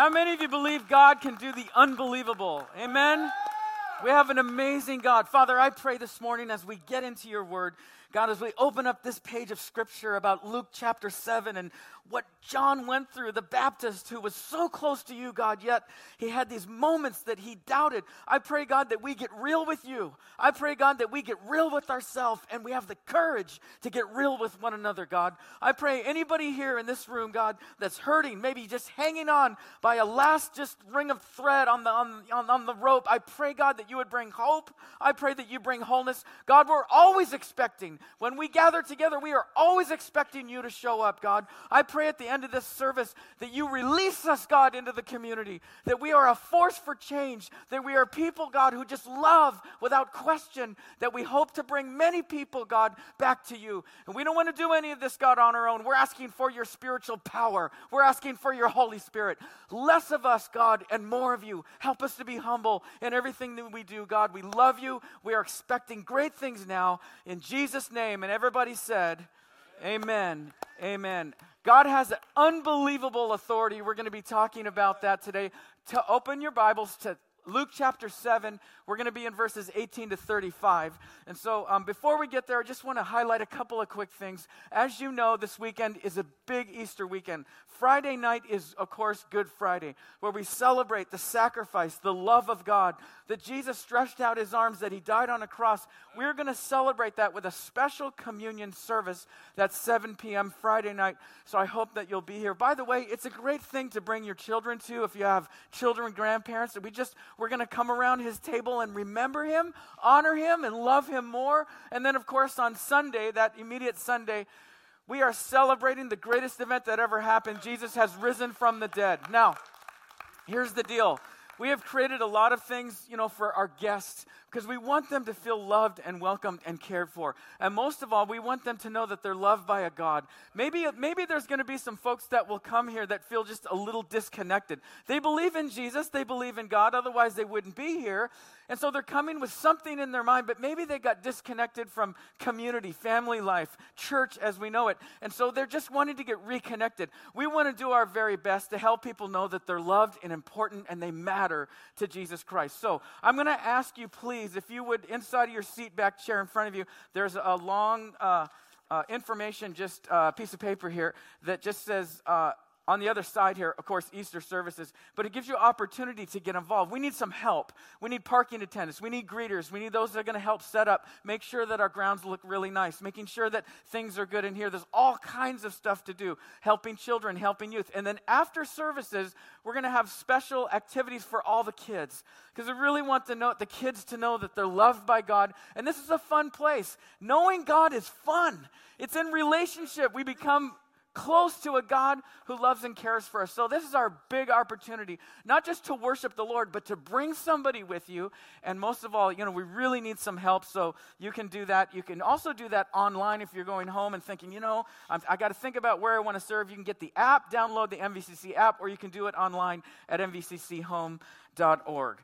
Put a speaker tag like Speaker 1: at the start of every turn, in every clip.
Speaker 1: How many of you believe God can do the unbelievable? Amen. We have an amazing God. Father, I pray this morning as we get into your word, God, as we open up this page of scripture about Luke chapter 7 and what John went through, the Baptist who was so close to you, God, yet he had these moments that he doubted. I pray, God, that we get real with you. I pray, God, that we get real with ourselves and we have the courage to get real with one another, God. I pray anybody here in this room, God, that's hurting, maybe just hanging on by a last just ring of thread on the, on, on, on the rope, I pray, God, that you would bring hope. I pray that you bring wholeness. God, we're always expecting, when we gather together, we are always expecting you to show up, God. I pray at the end of this service that you release us, God, into the community, that we are a force for change, that we are people, God, who just love without question, that we hope to bring many people, God, back to you. And we don't want to do any of this, God, on our own. We're asking for your spiritual power, we're asking for your Holy Spirit. Less of us, God, and more of you. Help us to be humble in everything that we do, God. We love you. We are expecting great things now. In Jesus' name. And everybody said, Amen. Amen. God has unbelievable authority. We're going to be talking about that today. To open your Bibles to Luke chapter 7, we're going to be in verses 18 to 35. And so, um, before we get there, I just want to highlight a couple of quick things. As you know, this weekend is a big Easter weekend. Friday night is, of course, Good Friday, where we celebrate the sacrifice, the love of God, that Jesus stretched out his arms, that he died on a cross. We're going to celebrate that with a special communion service that's 7 p.m. Friday night. So I hope that you'll be here. By the way, it's a great thing to bring your children to if you have children, grandparents. We just, we're going to come around his table and remember him, honor him, and love him more. And then, of course, on Sunday, that immediate Sunday, we are celebrating the greatest event that ever happened. Jesus has risen from the dead. Now, here's the deal. We have created a lot of things, you know, for our guests because we want them to feel loved and welcomed and cared for. And most of all, we want them to know that they're loved by a God. Maybe, maybe there's going to be some folks that will come here that feel just a little disconnected. They believe in Jesus, they believe in God, otherwise, they wouldn't be here. And so they're coming with something in their mind, but maybe they got disconnected from community, family life, church as we know it. And so they're just wanting to get reconnected. We want to do our very best to help people know that they're loved and important and they matter to Jesus Christ. So I'm going to ask you, please, if you would, inside of your seat back chair in front of you, there's a long uh, uh, information, just a uh, piece of paper here that just says, uh, on the other side here, of course, Easter services, but it gives you opportunity to get involved. We need some help. We need parking attendants. We need greeters. We need those that are going to help set up, make sure that our grounds look really nice, making sure that things are good in here. There's all kinds of stuff to do, helping children, helping youth. And then after services, we're going to have special activities for all the kids because we really want to know, the kids to know that they're loved by God. And this is a fun place. Knowing God is fun. It's in relationship. We become close to a God who loves and cares for us. So, this is our big opportunity, not just to worship the Lord, but to bring somebody with you. And most of all, you know, we really need some help. So, you can do that. You can also do that online if you're going home and thinking, you know, I'm, i got to think about where I want to serve. You can get the app, download the MVCC app, or you can do it online at mvcchome.org.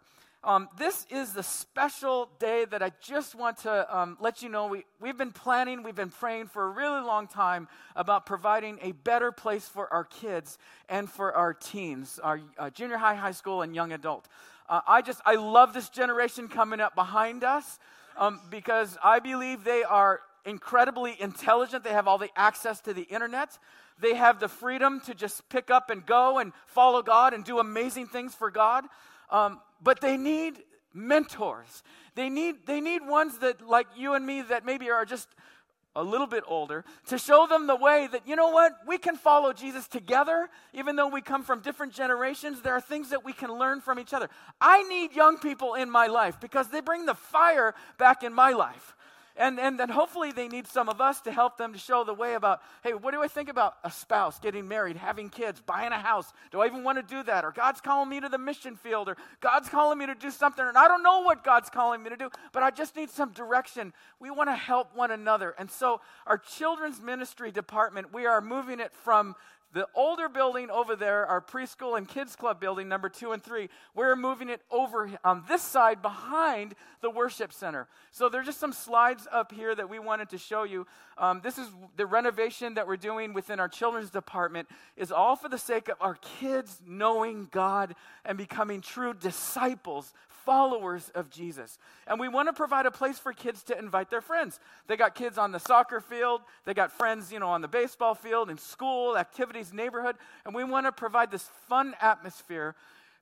Speaker 1: Um, this is the special day that I just want to um, let you know. We, we've been planning, we've been praying for a really long time about providing a better place for our kids and for our teens, our uh, junior high, high school, and young adult. Uh, I just, I love this generation coming up behind us um, because I believe they are incredibly intelligent. They have all the access to the internet. They have the freedom to just pick up and go and follow God and do amazing things for God. Um, but they need mentors. They need, they need ones that, like you and me, that maybe are just a little bit older, to show them the way that, you know what, we can follow Jesus together, even though we come from different generations. There are things that we can learn from each other. I need young people in my life because they bring the fire back in my life. And, and then hopefully they need some of us to help them to show the way about, hey, what do I think about a spouse, getting married, having kids, buying a house? Do I even want to do that? Or God's calling me to the mission field, or God's calling me to do something, and I don't know what God's calling me to do, but I just need some direction. We want to help one another. And so our children's ministry department, we are moving it from the older building over there, our preschool and kids club building, number two and three, we're moving it over on this side behind the worship center. So there's just some slides up here that we wanted to show you. Um, this is the renovation that we're doing within our children's department is all for the sake of our kids knowing God and becoming true disciples, followers of Jesus. And we want to provide a place for kids to invite their friends. They got kids on the soccer field, they got friends, you know, on the baseball field, in school, activities, neighborhood, and we want to provide this fun atmosphere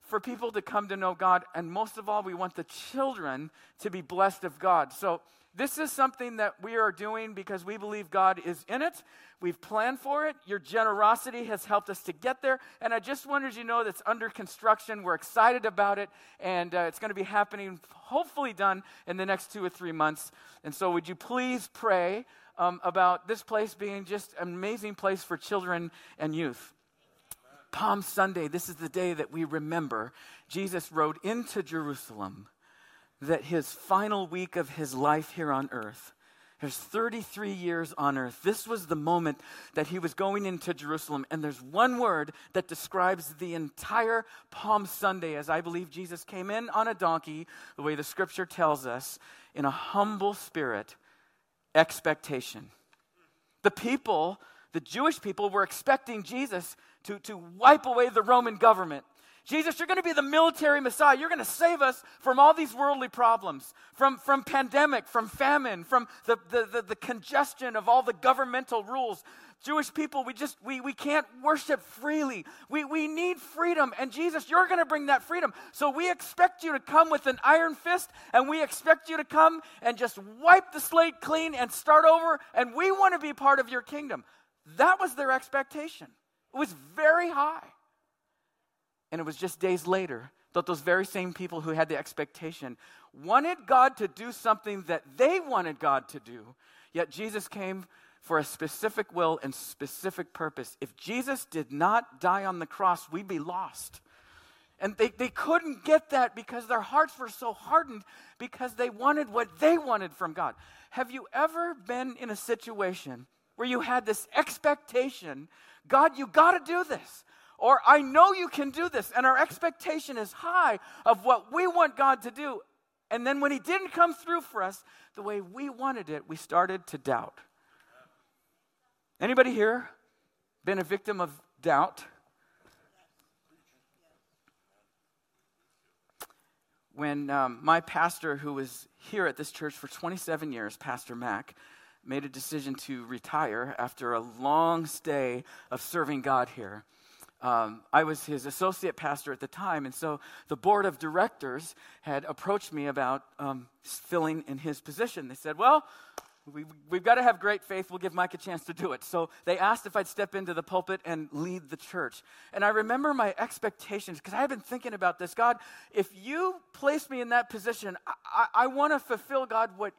Speaker 1: for people to come to know God. And most of all, we want the children to be blessed of God. So this is something that we are doing because we believe God is in it. We've planned for it. Your generosity has helped us to get there. And I just wanted you to know that's under construction. We're excited about it. And uh, it's going to be happening, hopefully, done in the next two or three months. And so, would you please pray um, about this place being just an amazing place for children and youth? Palm Sunday, this is the day that we remember Jesus rode into Jerusalem that his final week of his life here on earth, there's 33 years on earth. This was the moment that he was going into Jerusalem. And there's one word that describes the entire Palm Sunday, as I believe Jesus came in on a donkey, the way the scripture tells us, in a humble spirit expectation. The people, the Jewish people, were expecting Jesus to, to wipe away the Roman government Jesus, you're going to be the military Messiah. You're going to save us from all these worldly problems, from, from pandemic, from famine, from the, the, the, the congestion of all the governmental rules. Jewish people, we just, we, we can't worship freely. We, we need freedom. And Jesus, you're going to bring that freedom. So we expect you to come with an iron fist, and we expect you to come and just wipe the slate clean and start over. And we want to be part of your kingdom. That was their expectation. It was very high. And it was just days later that those very same people who had the expectation wanted God to do something that they wanted God to do. Yet Jesus came for a specific will and specific purpose. If Jesus did not die on the cross, we'd be lost. And they, they couldn't get that because their hearts were so hardened because they wanted what they wanted from God. Have you ever been in a situation where you had this expectation God, you got to do this? Or I know you can do this, and our expectation is high of what we want God to do. And then when He didn't come through for us the way we wanted it, we started to doubt. Anybody here been a victim of doubt? When um, my pastor, who was here at this church for 27 years, Pastor Mack, made a decision to retire after a long stay of serving God here um, I was his associate pastor at the time, and so the board of directors had approached me about um, filling in his position. They said, Well, we, we've got to have great faith. We'll give Mike a chance to do it. So they asked if I'd step into the pulpit and lead the church. And I remember my expectations because I had been thinking about this. God, if you place me in that position, I, I, I want to fulfill, God, what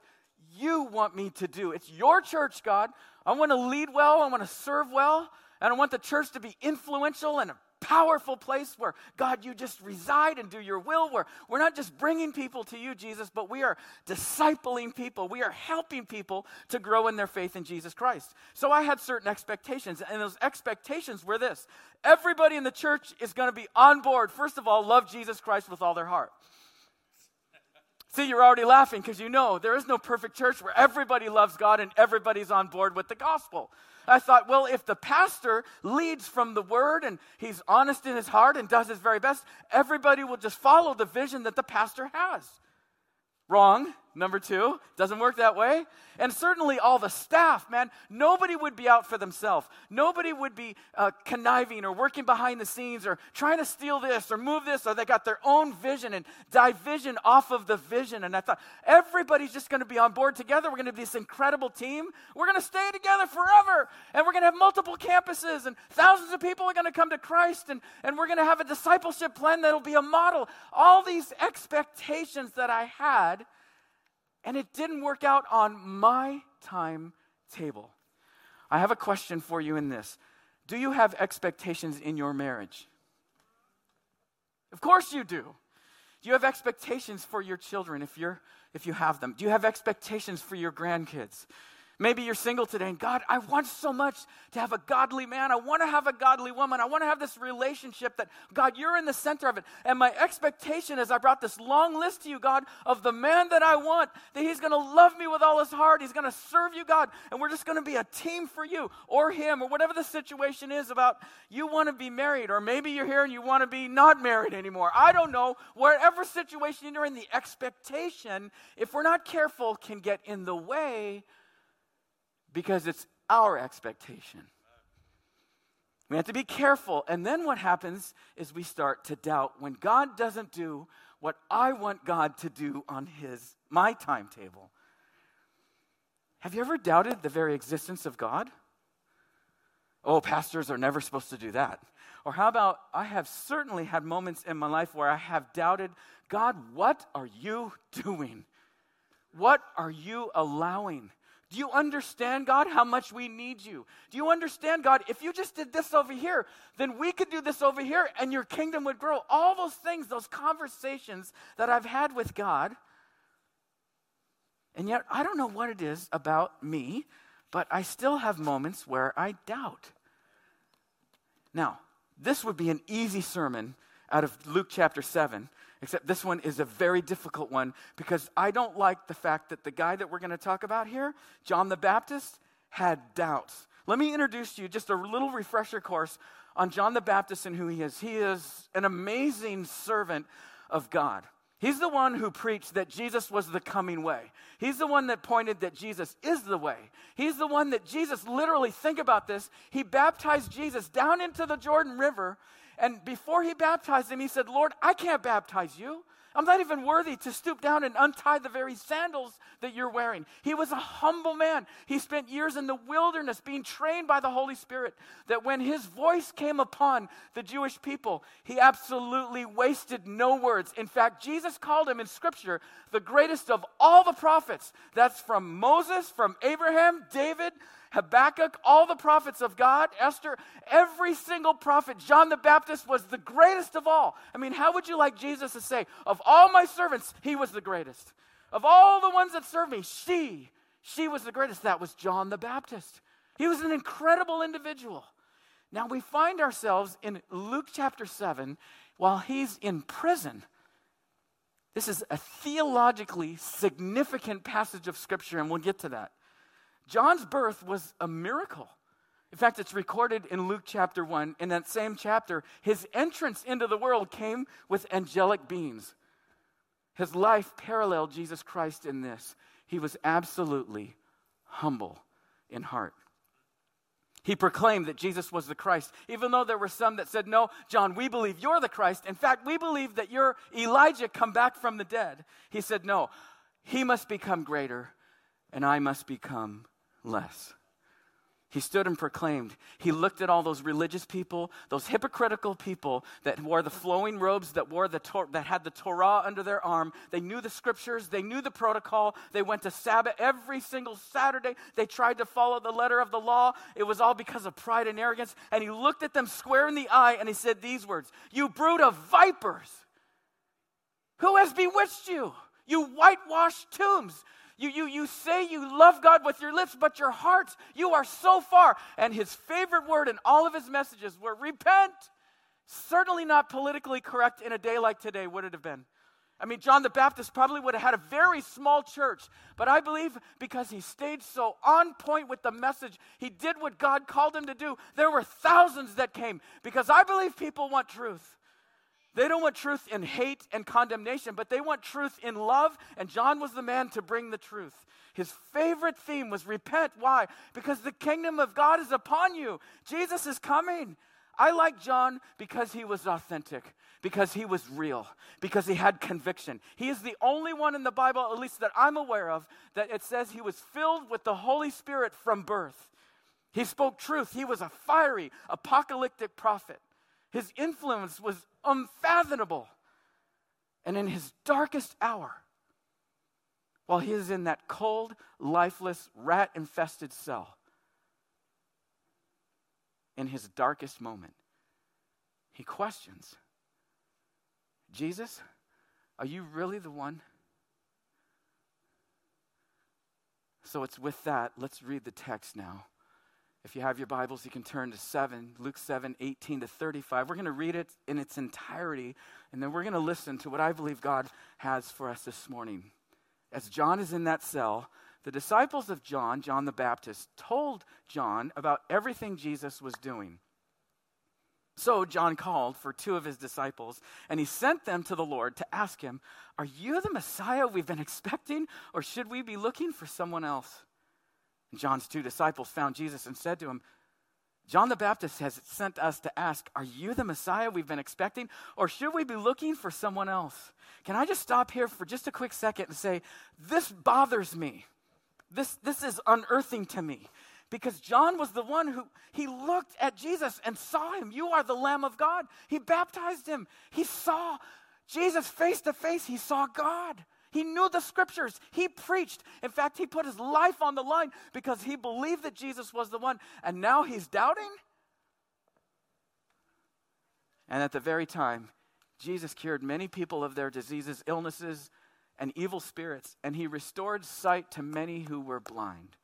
Speaker 1: you want me to do. It's your church, God. I want to lead well, I want to serve well. And I want the church to be influential and a powerful place where, God, you just reside and do your will, where we're not just bringing people to you, Jesus, but we are discipling people. We are helping people to grow in their faith in Jesus Christ. So I had certain expectations, and those expectations were this everybody in the church is going to be on board. First of all, love Jesus Christ with all their heart. See, you're already laughing because you know there is no perfect church where everybody loves God and everybody's on board with the gospel. I thought, well, if the pastor leads from the word and he's honest in his heart and does his very best, everybody will just follow the vision that the pastor has. Wrong. Number two, doesn't work that way. And certainly all the staff, man, nobody would be out for themselves. Nobody would be uh, conniving or working behind the scenes or trying to steal this or move this or they got their own vision and division off of the vision. And I thought, everybody's just going to be on board together. We're going to be this incredible team. We're going to stay together forever. And we're going to have multiple campuses and thousands of people are going to come to Christ. And, and we're going to have a discipleship plan that'll be a model. All these expectations that I had and it didn't work out on my timetable. I have a question for you in this Do you have expectations in your marriage? Of course you do. Do you have expectations for your children if, you're, if you have them? Do you have expectations for your grandkids? Maybe you're single today and God, I want so much to have a godly man. I want to have a godly woman. I want to have this relationship that, God, you're in the center of it. And my expectation is I brought this long list to you, God, of the man that I want, that he's going to love me with all his heart. He's going to serve you, God. And we're just going to be a team for you or him or whatever the situation is about you want to be married. Or maybe you're here and you want to be not married anymore. I don't know. Whatever situation you're in, the expectation, if we're not careful, can get in the way because it's our expectation. We have to be careful. And then what happens is we start to doubt when God doesn't do what I want God to do on his my timetable. Have you ever doubted the very existence of God? Oh, pastors are never supposed to do that. Or how about I have certainly had moments in my life where I have doubted, God, what are you doing? What are you allowing? Do you understand, God, how much we need you? Do you understand, God, if you just did this over here, then we could do this over here and your kingdom would grow? All those things, those conversations that I've had with God. And yet, I don't know what it is about me, but I still have moments where I doubt. Now, this would be an easy sermon out of Luke chapter 7 Except this one is a very difficult one because I don't like the fact that the guy that we're going to talk about here, John the Baptist, had doubts. Let me introduce to you just a little refresher course on John the Baptist and who he is. He is an amazing servant of God. He's the one who preached that Jesus was the coming way. He's the one that pointed that Jesus is the way. He's the one that Jesus literally, think about this, he baptized Jesus down into the Jordan River and before he baptized him, he said, Lord, I can't baptize you. I'm not even worthy to stoop down and untie the very sandals that you're wearing. He was a humble man. He spent years in the wilderness being trained by the Holy Spirit. That when his voice came upon the Jewish people, he absolutely wasted no words. In fact, Jesus called him in Scripture the greatest of all the prophets. That's from Moses, from Abraham, David, Habakkuk, all the prophets of God, Esther, every single prophet, John the Baptist was the greatest of all. I mean, how would you like Jesus to say, of all my servants, he was the greatest? Of all the ones that served me, she, she was the greatest. That was John the Baptist. He was an incredible individual. Now we find ourselves in Luke chapter 7 while he's in prison. This is a theologically significant passage of Scripture, and we'll get to that. John's birth was a miracle. In fact, it's recorded in Luke chapter 1. In that same chapter, his entrance into the world came with angelic beings. His life paralleled Jesus Christ in this. He was absolutely humble in heart. He proclaimed that Jesus was the Christ, even though there were some that said, No, John, we believe you're the Christ. In fact, we believe that you're Elijah come back from the dead. He said, No, he must become greater, and I must become less. He stood and proclaimed. He looked at all those religious people, those hypocritical people that wore the flowing robes, that wore the Tor- that had the Torah under their arm. They knew the scriptures, they knew the protocol. They went to Sabbath every single Saturday. They tried to follow the letter of the law. It was all because of pride and arrogance. And he looked at them square in the eye and he said these words: "You brood of vipers! Who has bewitched you? You whitewashed tombs! You, you, you say you love God with your lips, but your hearts, you are so far. And his favorite word in all of his messages were repent. Certainly not politically correct in a day like today, would it have been? I mean, John the Baptist probably would have had a very small church, but I believe because he stayed so on point with the message, he did what God called him to do. There were thousands that came because I believe people want truth. They don't want truth in hate and condemnation, but they want truth in love, and John was the man to bring the truth. His favorite theme was repent. Why? Because the kingdom of God is upon you. Jesus is coming. I like John because he was authentic, because he was real, because he had conviction. He is the only one in the Bible, at least that I'm aware of, that it says he was filled with the Holy Spirit from birth. He spoke truth. He was a fiery, apocalyptic prophet. His influence was unfathomable. And in his darkest hour, while he is in that cold, lifeless, rat infested cell, in his darkest moment, he questions Jesus, are you really the one? So it's with that. Let's read the text now. If you have your Bibles, you can turn to 7, Luke 7, 18 to 35. We're going to read it in its entirety, and then we're going to listen to what I believe God has for us this morning. As John is in that cell, the disciples of John, John the Baptist, told John about everything Jesus was doing. So John called for two of his disciples, and he sent them to the Lord to ask him, Are you the Messiah we've been expecting, or should we be looking for someone else? John's two disciples found Jesus and said to him, John the Baptist has sent us to ask, Are you the Messiah we've been expecting, or should we be looking for someone else? Can I just stop here for just a quick second and say, This bothers me. This, this is unearthing to me because John was the one who he looked at Jesus and saw him. You are the Lamb of God. He baptized him. He saw Jesus face to face. He saw God. He knew the scriptures. He preached. In fact, he put his life on the line because he believed that Jesus was the one. And now he's doubting? And at the very time, Jesus cured many people of their diseases, illnesses, and evil spirits, and he restored sight to many who were blind.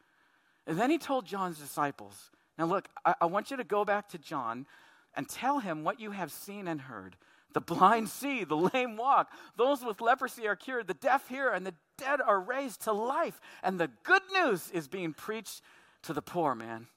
Speaker 1: And then he told John's disciples, Now look, I, I, want you to go back to John and tell him what you have seen and heard. The blind see, the lame walk, those with leprosy are cured, the deaf hear, and the dead are raised to life. And the good news is being preached to the poor, man.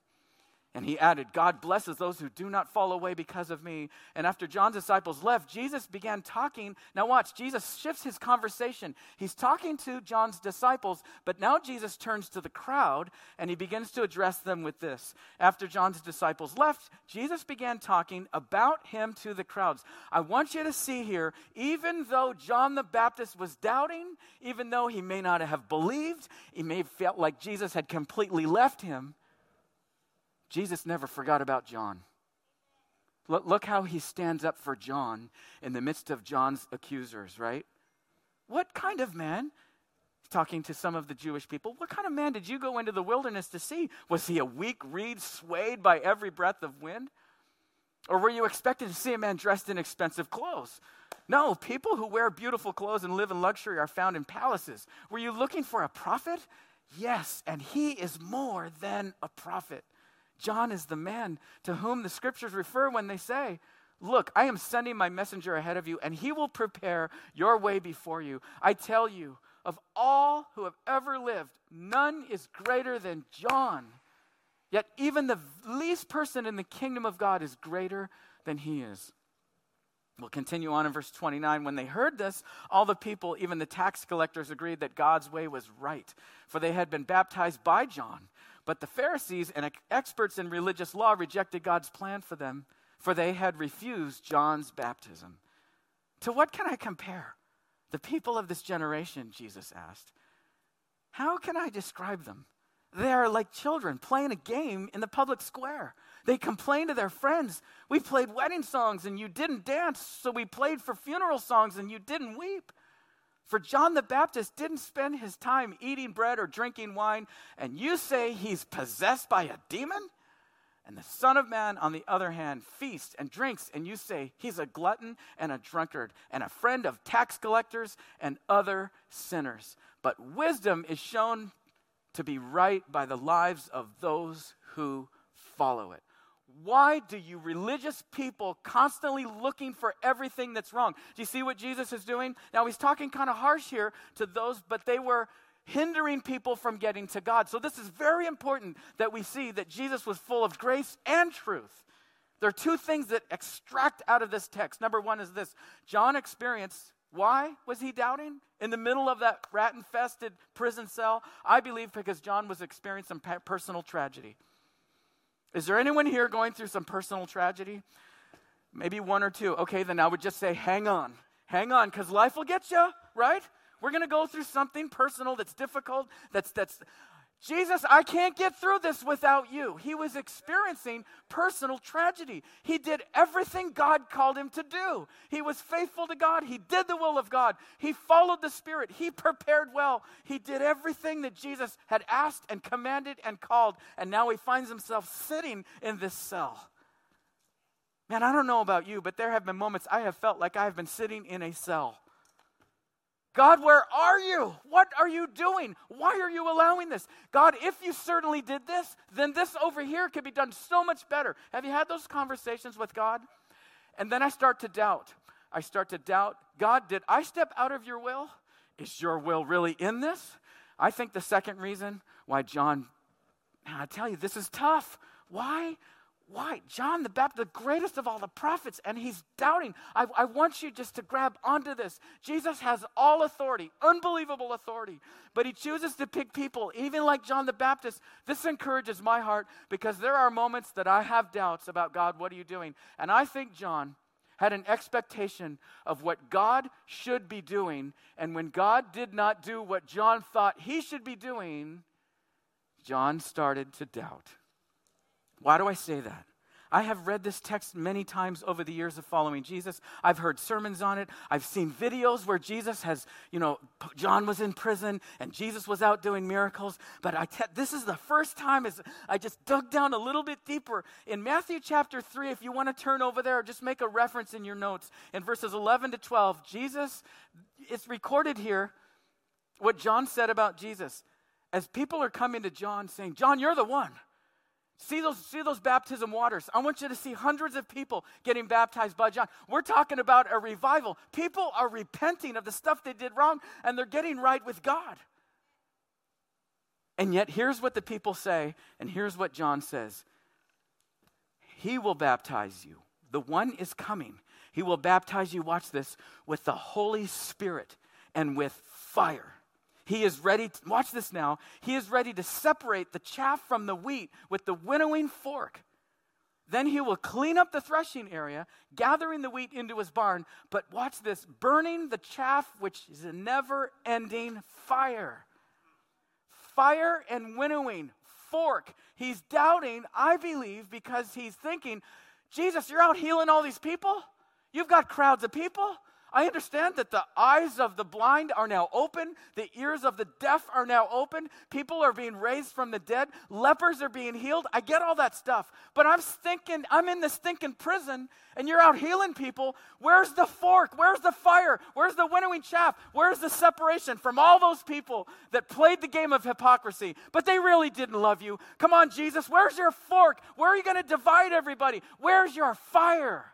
Speaker 1: And he added, God blesses those who do not fall away because of me. And after John's disciples left, Jesus began talking. Now, watch, Jesus shifts his conversation. He's talking to John's disciples, but now Jesus turns to the crowd and he begins to address them with this. After John's disciples left, Jesus began talking about him to the crowds. I want you to see here, even though John the Baptist was doubting, even though he may not have believed, he may have felt like Jesus had completely left him Jesus never forgot about John. Look, how he stands up for John in the midst of John's accusers, right? What kind of man? Talking to some of the Jewish people, what kind of man did you go into the wilderness to see? Was he a weak reed swayed by every breath of wind? Or were you expecting to see a man dressed in expensive clothes? No, people who wear beautiful clothes and live in luxury are found in palaces. Were you looking for a prophet? Yes, and he is more than a prophet. John is the man to whom the scriptures refer when they say, Look, I am sending my messenger ahead of you, and he will prepare your way before you. I tell you, of all who have ever lived, none is greater than John. Yet even the least person in the kingdom of God is greater than he is. We'll continue on in verse 29. When they heard this, all the people, even the tax collectors, agreed that God's way was right, for they had been baptized by John. But the Pharisees and experts in religious law rejected God's plan for them, for they had refused John's baptism. To what can I compare? The people of this generation, Jesus asked. How can I describe them? They are like children playing a game in the public square. They complain to their friends, We played wedding songs and you didn't dance, so we played for funeral songs and you didn't weep. For John the Baptist didn't spend his time eating bread or drinking wine, and you say he's possessed by a demon? And the Son of Man, on the other hand, feasts and drinks, and you say he's a glutton and a drunkard and a friend of tax collectors and other sinners. But wisdom is shown to be right by the lives of those who follow it. Why do you religious people constantly looking for everything that's wrong? Do you see what Jesus is doing? Now, he's talking kind of harsh here to those, but they were hindering people from getting to God. So, this is very important that we see that Jesus was full of grace and truth. There are two things that extract out of this text. Number one is this John experienced why was he doubting in the middle of that rat infested prison cell? I believe because John was experiencing personal tragedy. Is there anyone here going through some personal tragedy? Maybe one or two. Okay, then I would just say, hang on. Hang on, because life will get you, right? We're going to go through something personal that's difficult, that's, that's Jesus, I can't get through this without you. He was experiencing personal tragedy. He did everything God called him to do. He was faithful to God. He did the will of God. He followed the Spirit. He prepared well. He did everything that Jesus had asked and commanded and called. And now he finds himself sitting in this cell. Man, I don't know about you, but there have been moments I have felt like I have been sitting in a cell. God, where are you? What are you doing? Why are you allowing this? God, if you certainly did this, then this over here could be done so much better. Have you had those conversations with God? And then I start to doubt. I start to doubt God, did I step out of your will? Is your will really in this? I think the second reason why John, I tell you, this is tough. Why? Why? John the Baptist, the greatest of all the prophets, and he's doubting. I, I, want you just to grab onto this. Jesus has all authority, unbelievable authority, but he chooses to pick people, even like John the Baptist. This encourages my heart because there are moments that I have doubts about God, what are you doing? And I think John had an expectation of what God should be doing, and when God did not do what John thought he should be doing, John started to doubt. Why do I say that? I have read this text many times over the years of following Jesus. I've heard sermons on it. I've seen videos where Jesus has, you know, John was in prison and Jesus was out doing miracles. But I te- this is the first time as I just dug down a little bit deeper. In Matthew chapter 3, if you want to turn over there, just make a reference in your notes. In verses 11 to 12, Jesus, it's recorded here what John said about Jesus. As people are coming to John saying, John, you're the one. See those, see those baptism waters. I want you to see hundreds of people getting baptized by John. We're talking about a revival. People are repenting of the stuff they did wrong and they're getting right with God. And yet, here's what the people say, and here's what John says He will baptize you. The one is coming. He will baptize you, watch this, with the Holy Spirit and with fire. He is ready, to, watch this now, he is ready to separate the chaff from the wheat with the winnowing fork. Then he will clean up the threshing area, gathering the wheat into his barn, but watch this burning the chaff, which is a never ending fire. Fire and winnowing, fork. He's doubting, I believe, because he's thinking, Jesus, you're out healing all these people? You've got crowds of people. I understand that the eyes of the blind are now open, the ears of the deaf are now open, people are being raised from the dead, lepers are being healed. I get all that stuff. But I'm thinking, I'm in this stinking prison, and you're out healing people. Where's the fork? Where's the fire? Where's the winnowing chaff? Where's the separation from all those people that played the game of hypocrisy, but they really didn't love you? Come on, Jesus, where's your fork? Where are you going to divide everybody? Where's your fire?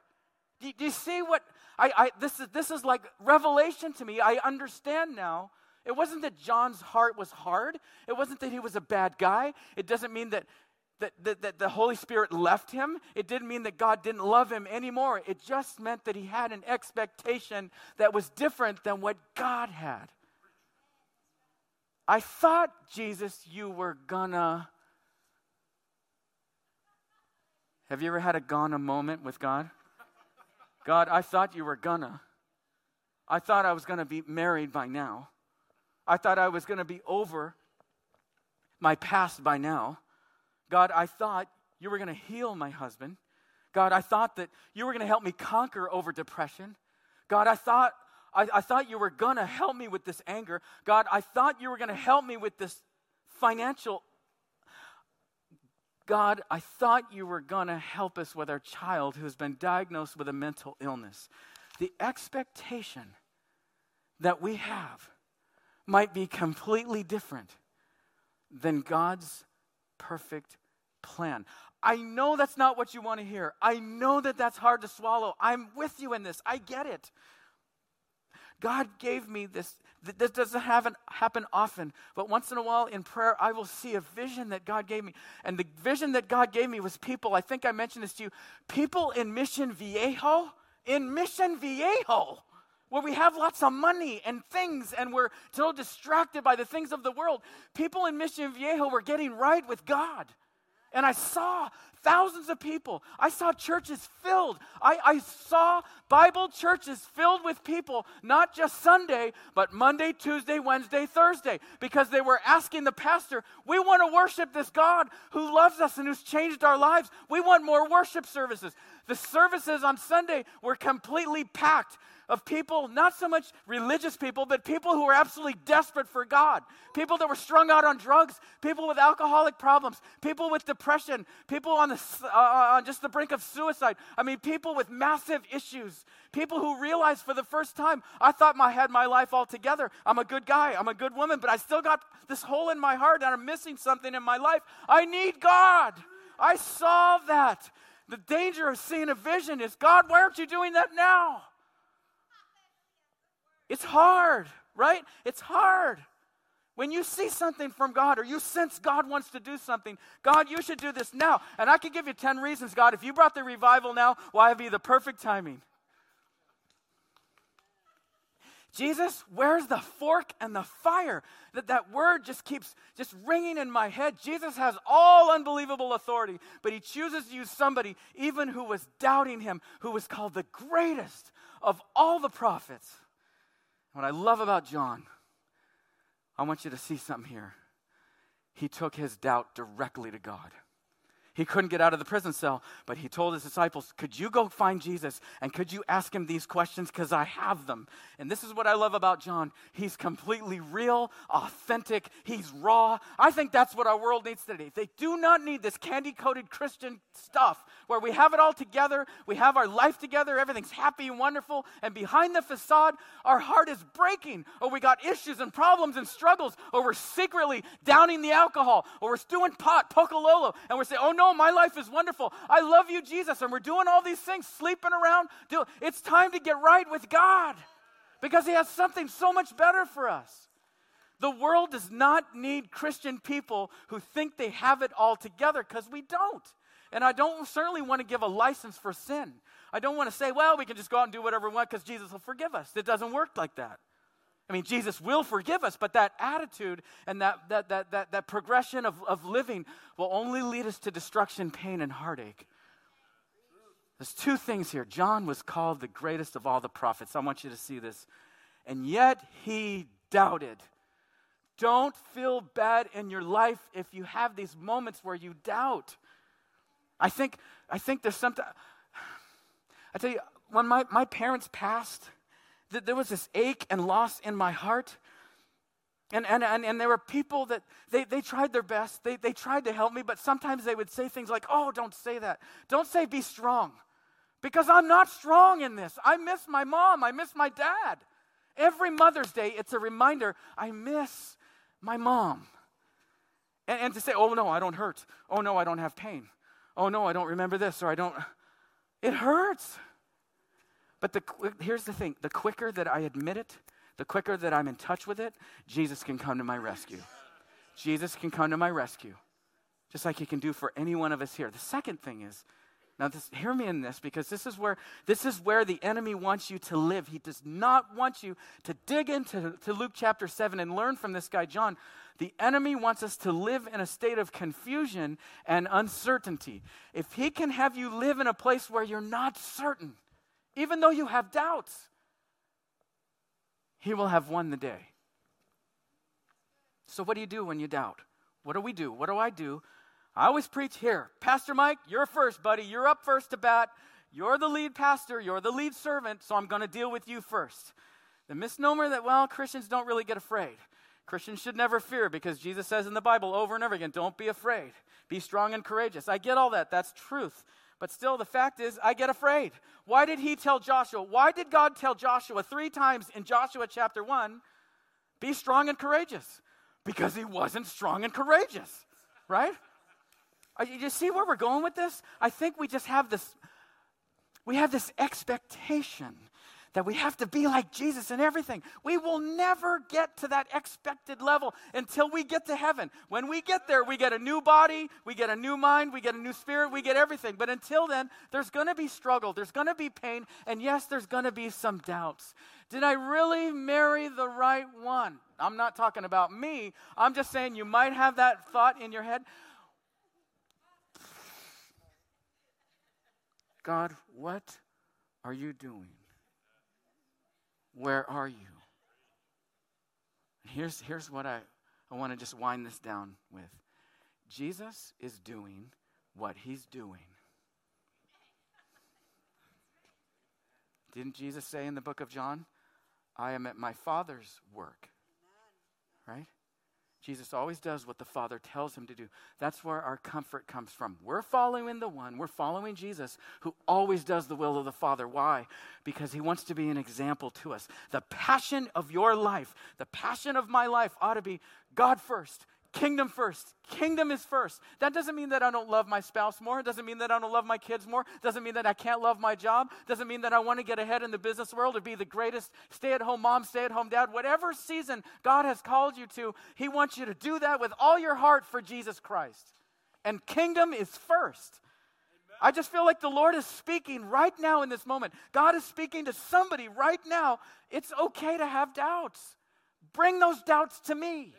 Speaker 1: Do, do you see what I, I, this, is, this is like revelation to me. I understand now. It wasn't that John's heart was hard. It wasn't that he was a bad guy. It doesn't mean that, that, that, that the Holy Spirit left him. It didn't mean that God didn't love him anymore. It just meant that he had an expectation that was different than what God had. I thought, Jesus, you were gonna. Have you ever had a gonna moment with God? God, I thought you were gonna. I thought I was gonna be married by now. I thought I was gonna be over my past by now. God, I thought you were gonna heal my husband. God, I thought that you were gonna help me conquer over depression. God, I thought I, I thought you were gonna help me with this anger. God, I thought you were gonna help me with this financial God, I thought you were going to help us with our child who's been diagnosed with a mental illness. The expectation that we have might be completely different than God's perfect plan. I know that's not what you want to hear. I know that that's hard to swallow. I'm with you in this. I get it. God gave me this. This doesn't happen, happen often, but once in a while in prayer, I will see a vision that God gave me. And the vision that God gave me was people, I think I mentioned this to you, people in Mission Viejo, in Mission Viejo, where we have lots of money and things and we're so distracted by the things of the world. People in Mission Viejo were getting right with God. And I saw thousands of people. I saw churches filled. I, I, saw Bible churches filled with people, not just Sunday, but Monday, Tuesday, Wednesday, Thursday, because they were asking the pastor, We want to worship this God who loves us and who's changed our lives. We want more worship services. The services on Sunday were completely packed. Of people, not so much religious people, but people who were absolutely desperate for God. People that were strung out on drugs, people with alcoholic problems, people with depression, people on, the, uh, uh, on just the brink of suicide. I mean, people with massive issues. People who realized for the first time, I thought I had my life all together. I'm a good guy, I'm a good woman, but I still got this hole in my heart and I'm missing something in my life. I need God. I saw that. The danger of seeing a vision is God, why aren't you doing that now? It's hard, right? It's hard. When you see something from God or you sense God wants to do something, God, you should do this now. And I can give you 10 reasons, God, if you brought the revival now, why well, be the perfect timing? Jesus, where's the fork and the fire? That that word just keeps just ringing in my head. Jesus has all unbelievable authority, but he chooses to use somebody even who was doubting him, who was called the greatest of all the prophets. What I love about John, I want you to see something here. He took his doubt directly to God. He couldn't get out of the prison cell, but he told his disciples, Could you go find Jesus and could you ask him these questions? Because I have them. And this is what I love about John. He's completely real, authentic, he's raw. I think that's what our world needs today. They do not need this candy coated Christian stuff where we have it all together, we have our life together, everything's happy and wonderful, and behind the facade, our heart is breaking, or we got issues and problems and struggles, or we're secretly downing the alcohol, or we're doing pot, pocololo, and we're saying, Oh no no, my life is wonderful. I love you, Jesus. And we're doing all these things, sleeping around. It's time to get right with God because He has something so much better for us. The world does not need Christian people who think they have it all together because we don't. And I don't certainly want to give a license for sin. I don't want to say, well, we can just go out and do whatever we want because Jesus will forgive us. It doesn't work like that. I mean, Jesus will forgive us, but that attitude and that, that, that, that, that progression of, of living will only lead us to destruction, pain, and heartache. There's two things here. John was called the greatest of all the prophets. I want you to see this. And yet he doubted. Don't feel bad in your life if you have these moments where you doubt. I think, I think there's something. I tell you, when my, my parents passed, that there was this ache and loss in my heart. And, and, and, and there were people that they, they tried their best. They, they tried to help me, but sometimes they would say things like, Oh, don't say that. Don't say be strong. Because I'm not strong in this. I miss my mom. I miss my dad. Every Mother's Day, it's a reminder I miss my mom. And, and to say, Oh, no, I don't hurt. Oh, no, I don't have pain. Oh, no, I don't remember this or I don't. It hurts. But the, here's the thing the quicker that I admit it, the quicker that I'm in touch with it, Jesus can come to my rescue. Jesus can come to my rescue, just like he can do for any one of us here. The second thing is, now this, hear me in this because this is where this is where the enemy wants you to live. He does not want you to dig into to Luke chapter 7 and learn from this guy John. The enemy wants us to live in a state of confusion and uncertainty. If he can have you live in a place where you're not certain, even though you have doubts, He will have won the day. So, what do you do when you doubt? What do we do? What do I do? I always preach here. Pastor Mike, you're first, buddy. You're up first to bat. You're the lead pastor. You're the lead servant, so I'm going to deal with you first. The misnomer that, well, Christians don't really get afraid. Christians should never fear because Jesus says in the Bible over and over again, don't be afraid. Be strong and courageous. I get all that. That's truth. But still, the fact is, I get afraid. Why did he tell Joshua? Why did God tell Joshua three times in Joshua chapter 1, be strong and courageous? Because he wasn't strong and courageous, right? Uh, you see where we're going with this? I think we just have this, we have this expectation that we have to be like Jesus in everything. We will never get to that expected level until we get to heaven. When we get there, we get a new body, we get a new mind, we get a new spirit, we get everything. But until then, there's going to be struggle, there's going to be pain, and yes, there's going to be some doubts. Did I really marry the right one? I'm not talking about me. I'm just saying you might have that thought in your head. God, what are you doing? Where are you? Here's, here's what I, I want to just wind this down with Jesus is doing what he's doing. Didn't Jesus say in the book of John, I am at my Father's work? Right? Jesus always does what the Father tells him to do. That's where our comfort comes from. We're following the one, we're following Jesus, who always does the will of the Father. Why? Because he wants to be an example to us. The passion of your life, the passion of my life ought to be God first, Kingdom first. Kingdom is first. That doesn't mean that I don't love my spouse more. It doesn't mean that I don't love my kids more. It doesn't mean that I can't love my job. It doesn't mean that I want to get ahead in the business world or be the greatest stay at home mom, stay at home dad. Whatever season God has called you to, He wants you to do that with all your heart for Jesus Christ. And kingdom is first. I just feel like the Lord is speaking right now in this moment. God is speaking to somebody right now. It's okay to have doubts. Bring those doubts to me.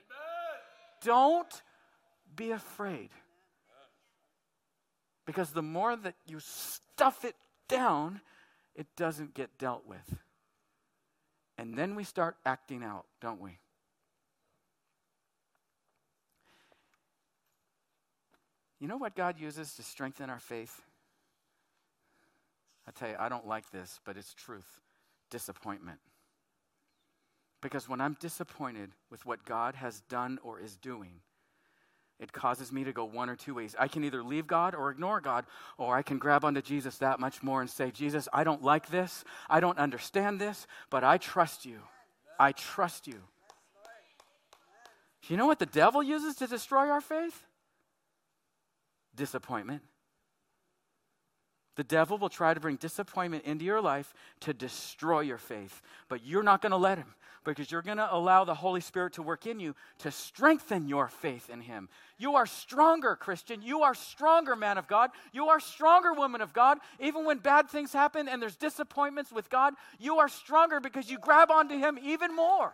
Speaker 1: Don't be afraid. Because the more that you stuff it down, it doesn't get dealt with. And then we start acting out, don't we? You know what God uses to strengthen our faith? I tell you, I don't like this, but it's truth disappointment. Because when I'm disappointed with what God has done or is doing, it causes me to go one or two ways. I can either leave God or ignore God, or I can grab onto Jesus that much more and say, Jesus, I don't like this. I don't understand this, but I trust you. I trust you. You know what the devil uses to destroy our faith? Disappointment. The devil will try to bring disappointment into your life to destroy your faith, but you're not going to let him because you're going to allow the Holy Spirit to work in you to strengthen your faith in Him. You are stronger, Christian. You are stronger, man of God. You are stronger, woman of God. Even when bad things happen and there's disappointments with God, you are stronger because you grab onto Him even more.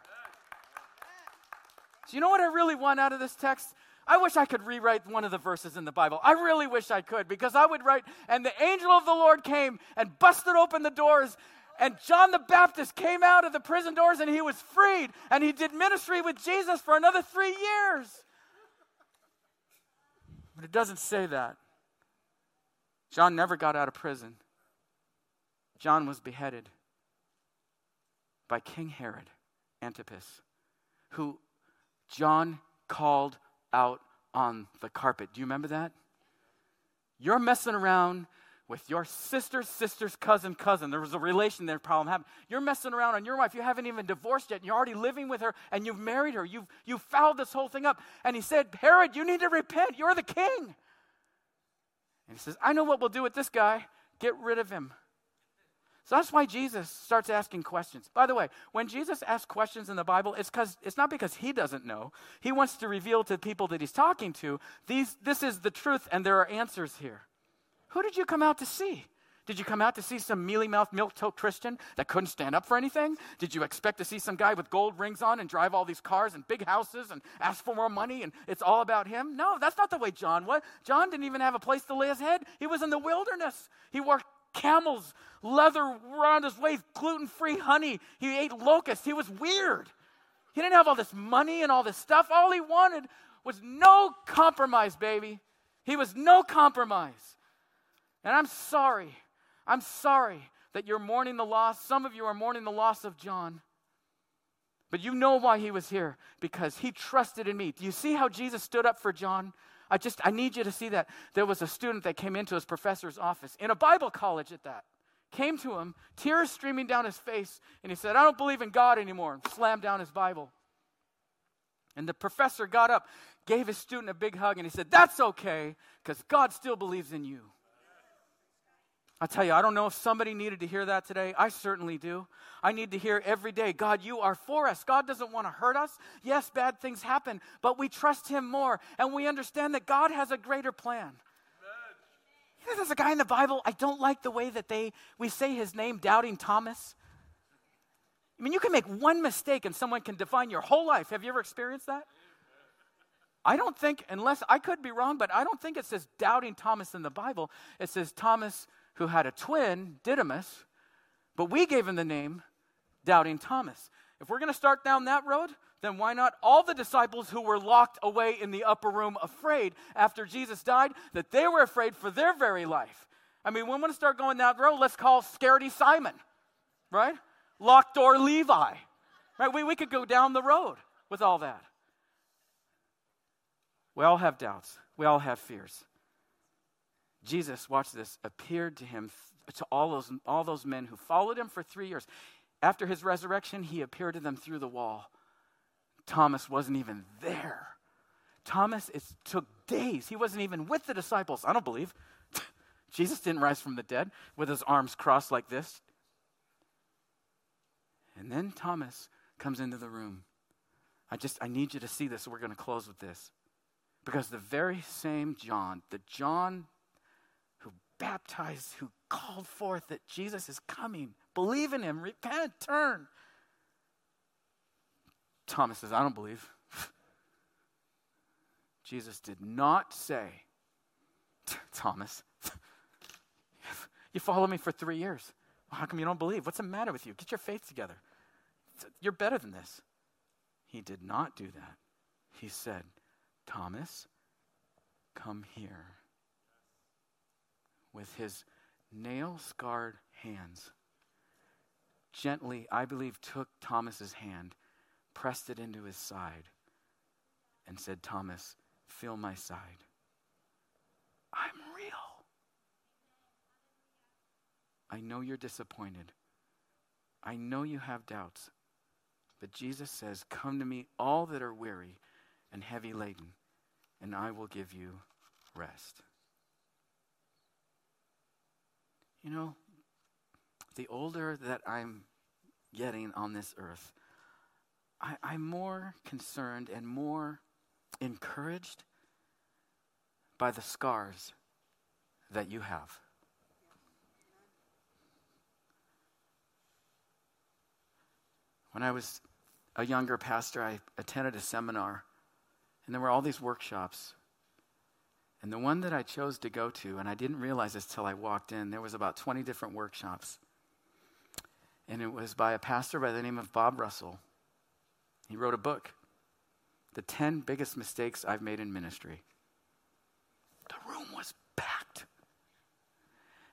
Speaker 1: So, you know what I really want out of this text? I wish I could rewrite one of the verses in the Bible. I really wish I could because I would write, and the angel of the Lord came and busted open the doors and John the Baptist came out of the prison doors and he was freed. And he did ministry with Jesus for another three years. But it doesn't say that. John never got out of prison. John was beheaded by King Herod Antipas, who John called out on the carpet. Do you remember that? You're messing around with your sister's sister's cousin cousin. There was a relation there problem happened. You're messing around on your wife. You haven't even divorced yet. And you're already living with her and you've married her. You've, you've fouled this whole thing up. And he said, Herod, you need to repent. You're the king. And he says, I know what we'll do with this guy. Get rid of him. So that's why Jesus starts asking questions. By the way, when Jesus asks questions in the Bible, it's because it's not because he doesn't know. He wants to reveal to people that he's talking to, these, this is the truth and there are answers here. Who did you come out to see? Did you come out to see some mealy mouthed, milk toast Christian that couldn't stand up for anything? Did you expect to see some guy with gold rings on and drive all these cars and big houses and ask for more money and it's all about him? No, that's not the way John was. John didn't even have a place to lay his head. He was in the wilderness. He wore camels, leather around his waist, gluten free honey. He ate locusts. He was weird. He didn't have all this money and all this stuff. All he wanted was no compromise, baby. He was no compromise. And I'm sorry. I'm sorry that you're mourning the loss. Some of you are mourning the loss of John. But you know why he was here because he trusted in me. Do you see how Jesus stood up for John? I just I need you to see that. There was a student that came into his professor's office in a Bible college at that. Came to him, tears streaming down his face, and he said, "I don't believe in God anymore." and slammed down his Bible. And the professor got up, gave his student a big hug, and he said, "That's okay because God still believes in you." I tell you, I don't know if somebody needed to hear that today. I certainly do. I need to hear every day God, you are for us. God doesn't want to hurt us. Yes, bad things happen, but we trust Him more and we understand that God has a greater plan. You know, there's a guy in the Bible, I don't like the way that they we say his name, Doubting Thomas. I mean, you can make one mistake and someone can define your whole life. Have you ever experienced that? I don't think, unless I could be wrong, but I don't think it says doubting Thomas in the Bible. It says Thomas who had a twin, Didymus, but we gave him the name Doubting Thomas. If we're going to start down that road, then why not all the disciples who were locked away in the upper room afraid after Jesus died, that they were afraid for their very life? I mean, when we want to start going that road, let's call Scaredy Simon. right? Locked door Levi, right? We, we could go down the road with all that. We all have doubts, we all have fears. Jesus, watch this, appeared to him, to all those, all those men who followed him for three years. After his resurrection, he appeared to them through the wall. Thomas wasn't even there. Thomas, it took days. He wasn't even with the disciples. I don't believe. Jesus didn't rise from the dead with his arms crossed like this. And then Thomas comes into the room. I just, I need you to see this. We're going to close with this. Because the very same John, the John baptized, who called forth that Jesus is coming, believe in him, repent, turn. Thomas says, I don't believe. Jesus did not say, Thomas, you followed me for three years. Well, how come you don't believe? What's the matter with you? Get your faith together. You're better than this. He did not do that. He said, Thomas, come here. With his nail scarred hands, gently, I believe, took Thomas's hand, pressed it into his side, and said, Thomas, feel my side. I'm real. I know you're disappointed. I know you have doubts. But Jesus says, Come to me, all that are weary and heavy laden, and I will give you rest. You know, the older that I'm getting on this earth, I, am more concerned and more encouraged by the scars that you have. When I was a younger pastor, I attended a seminar, and there were all these workshops. And the one that I chose to go to, and I didn't realize this till I walked in, there was about 20 different workshops. And it was by a pastor by the name of Bob Russell. He wrote a book, The 10 Biggest Mistakes I've Made in Ministry. The room was packed.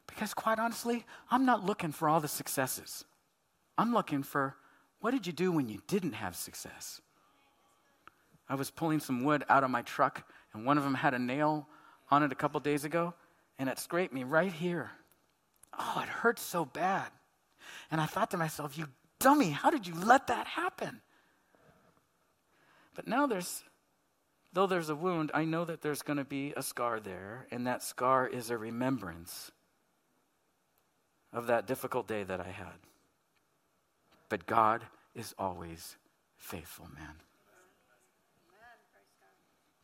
Speaker 1: Because, quite honestly, I'm not looking for all the successes. I'm looking for what did you do when you didn't have success? I was pulling some wood out of my truck, and one of them had a nail on it a couple days ago, and it scraped me right here. Oh, it hurt so bad. And I thought to myself, you dummy, how did you let that happen? But now there's, though there's a wound, I know that there's going to be a scar there, and that scar is a remembrance of that difficult day that I had. But God is always faithful, man.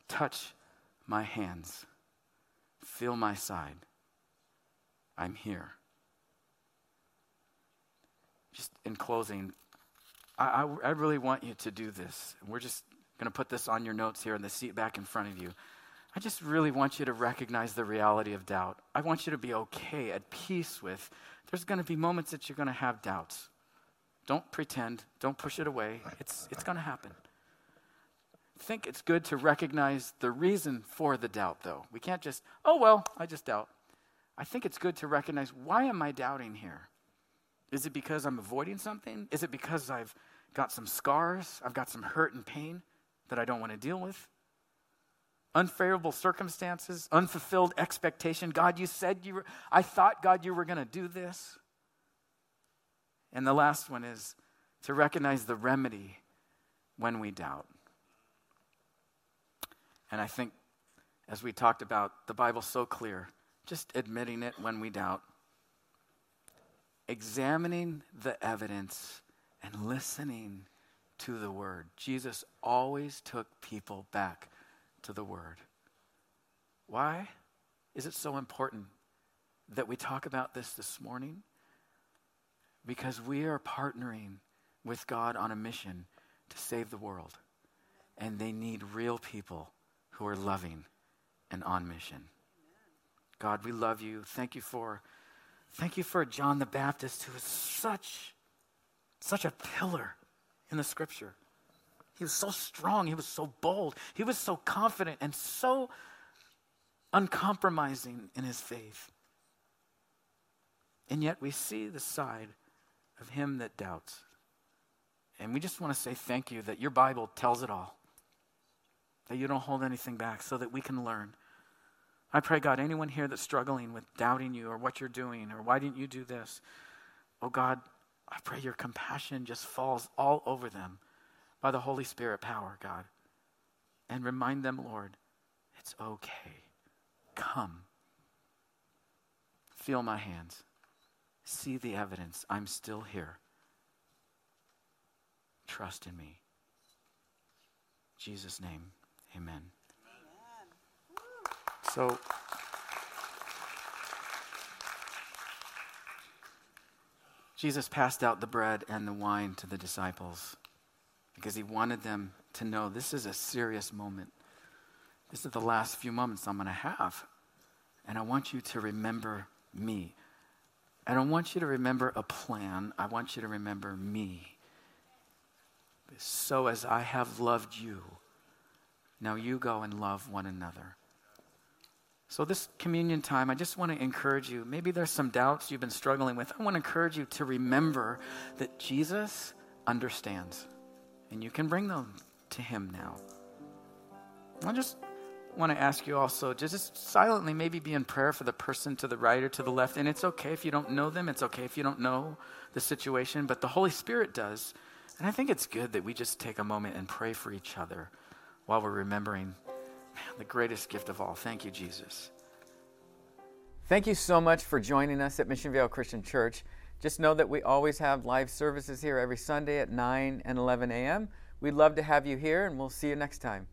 Speaker 1: Touch my hands, feel my side. I'm here. Just in closing, I, I, I really want you to do this. We're just going to put this on your notes here in the seat back in front of you. I just really want you to recognize the reality of doubt. I want you to be okay, at peace with. There's going to be moments that you're going to have doubts. Don't pretend. Don't push it away. It's, it's going to happen. Think it's good to recognize the reason for the doubt, though. We can't just, oh, well, I just doubt. I think it's good to recognize why am I doubting here? Is it because I'm avoiding something? Is it because I've got some scars? I've got some hurt and pain that I don't want to deal with? Unfavorable circumstances, unfulfilled expectation. God, you said you were, I thought, God, you were going to do this. And the last one is to recognize the remedy when we doubt. And I think, as we talked about, the Bible's so clear, just admitting it when we doubt, examining the evidence, and listening to the Word. Jesus always took people back to the Word. Why is it so important that we talk about this this morning? because we are partnering with God on a mission to save the world. And they need real people who are loving and on mission. God, we love you. Thank you for thank you for John the Baptist who is such such a pillar in the scripture. He was so strong, he was so bold, he was so confident and so uncompromising in his faith. And yet we see the side of him that doubts. And we just want to say thank you that your Bible tells it all, that you don't hold anything back so that we can learn. I pray, God, anyone here that's struggling with doubting you or what you're doing or why didn't you do this, oh God, I pray your compassion just falls all over them by the Holy Spirit power, God. And remind them, Lord, it's okay. Come. Feel my hands. See the evidence. I'm still here. Trust in me. Jesus' name, amen. So, Jesus passed out the bread and the wine to the disciples because he wanted them to know this is a serious moment. This is the last few moments I'm going to have. And I want you to remember me. I don't want you to remember a plan. I want you to remember me. So as I have loved you, now you go and love one another. So, this communion time, I just want to encourage you. Maybe there's some doubts you've been struggling with. I want to encourage you to remember that Jesus understands, and you can bring them to Him now. I just want to ask you also just silently maybe be in prayer for the person to the right or to the left. And it's okay if you don't know them, it's okay if you don't know the situation, but the Holy Spirit does. And I think it's good that we just take a moment and pray for each other while we're remembering man, the greatest gift of all. Thank you, Jesus.
Speaker 2: Thank you so much for joining us at Mission Vale Christian Church. Just know that we always have live services here every Sunday at 9 and 11 a.m. We'd love to have you here, and we'll see you next time.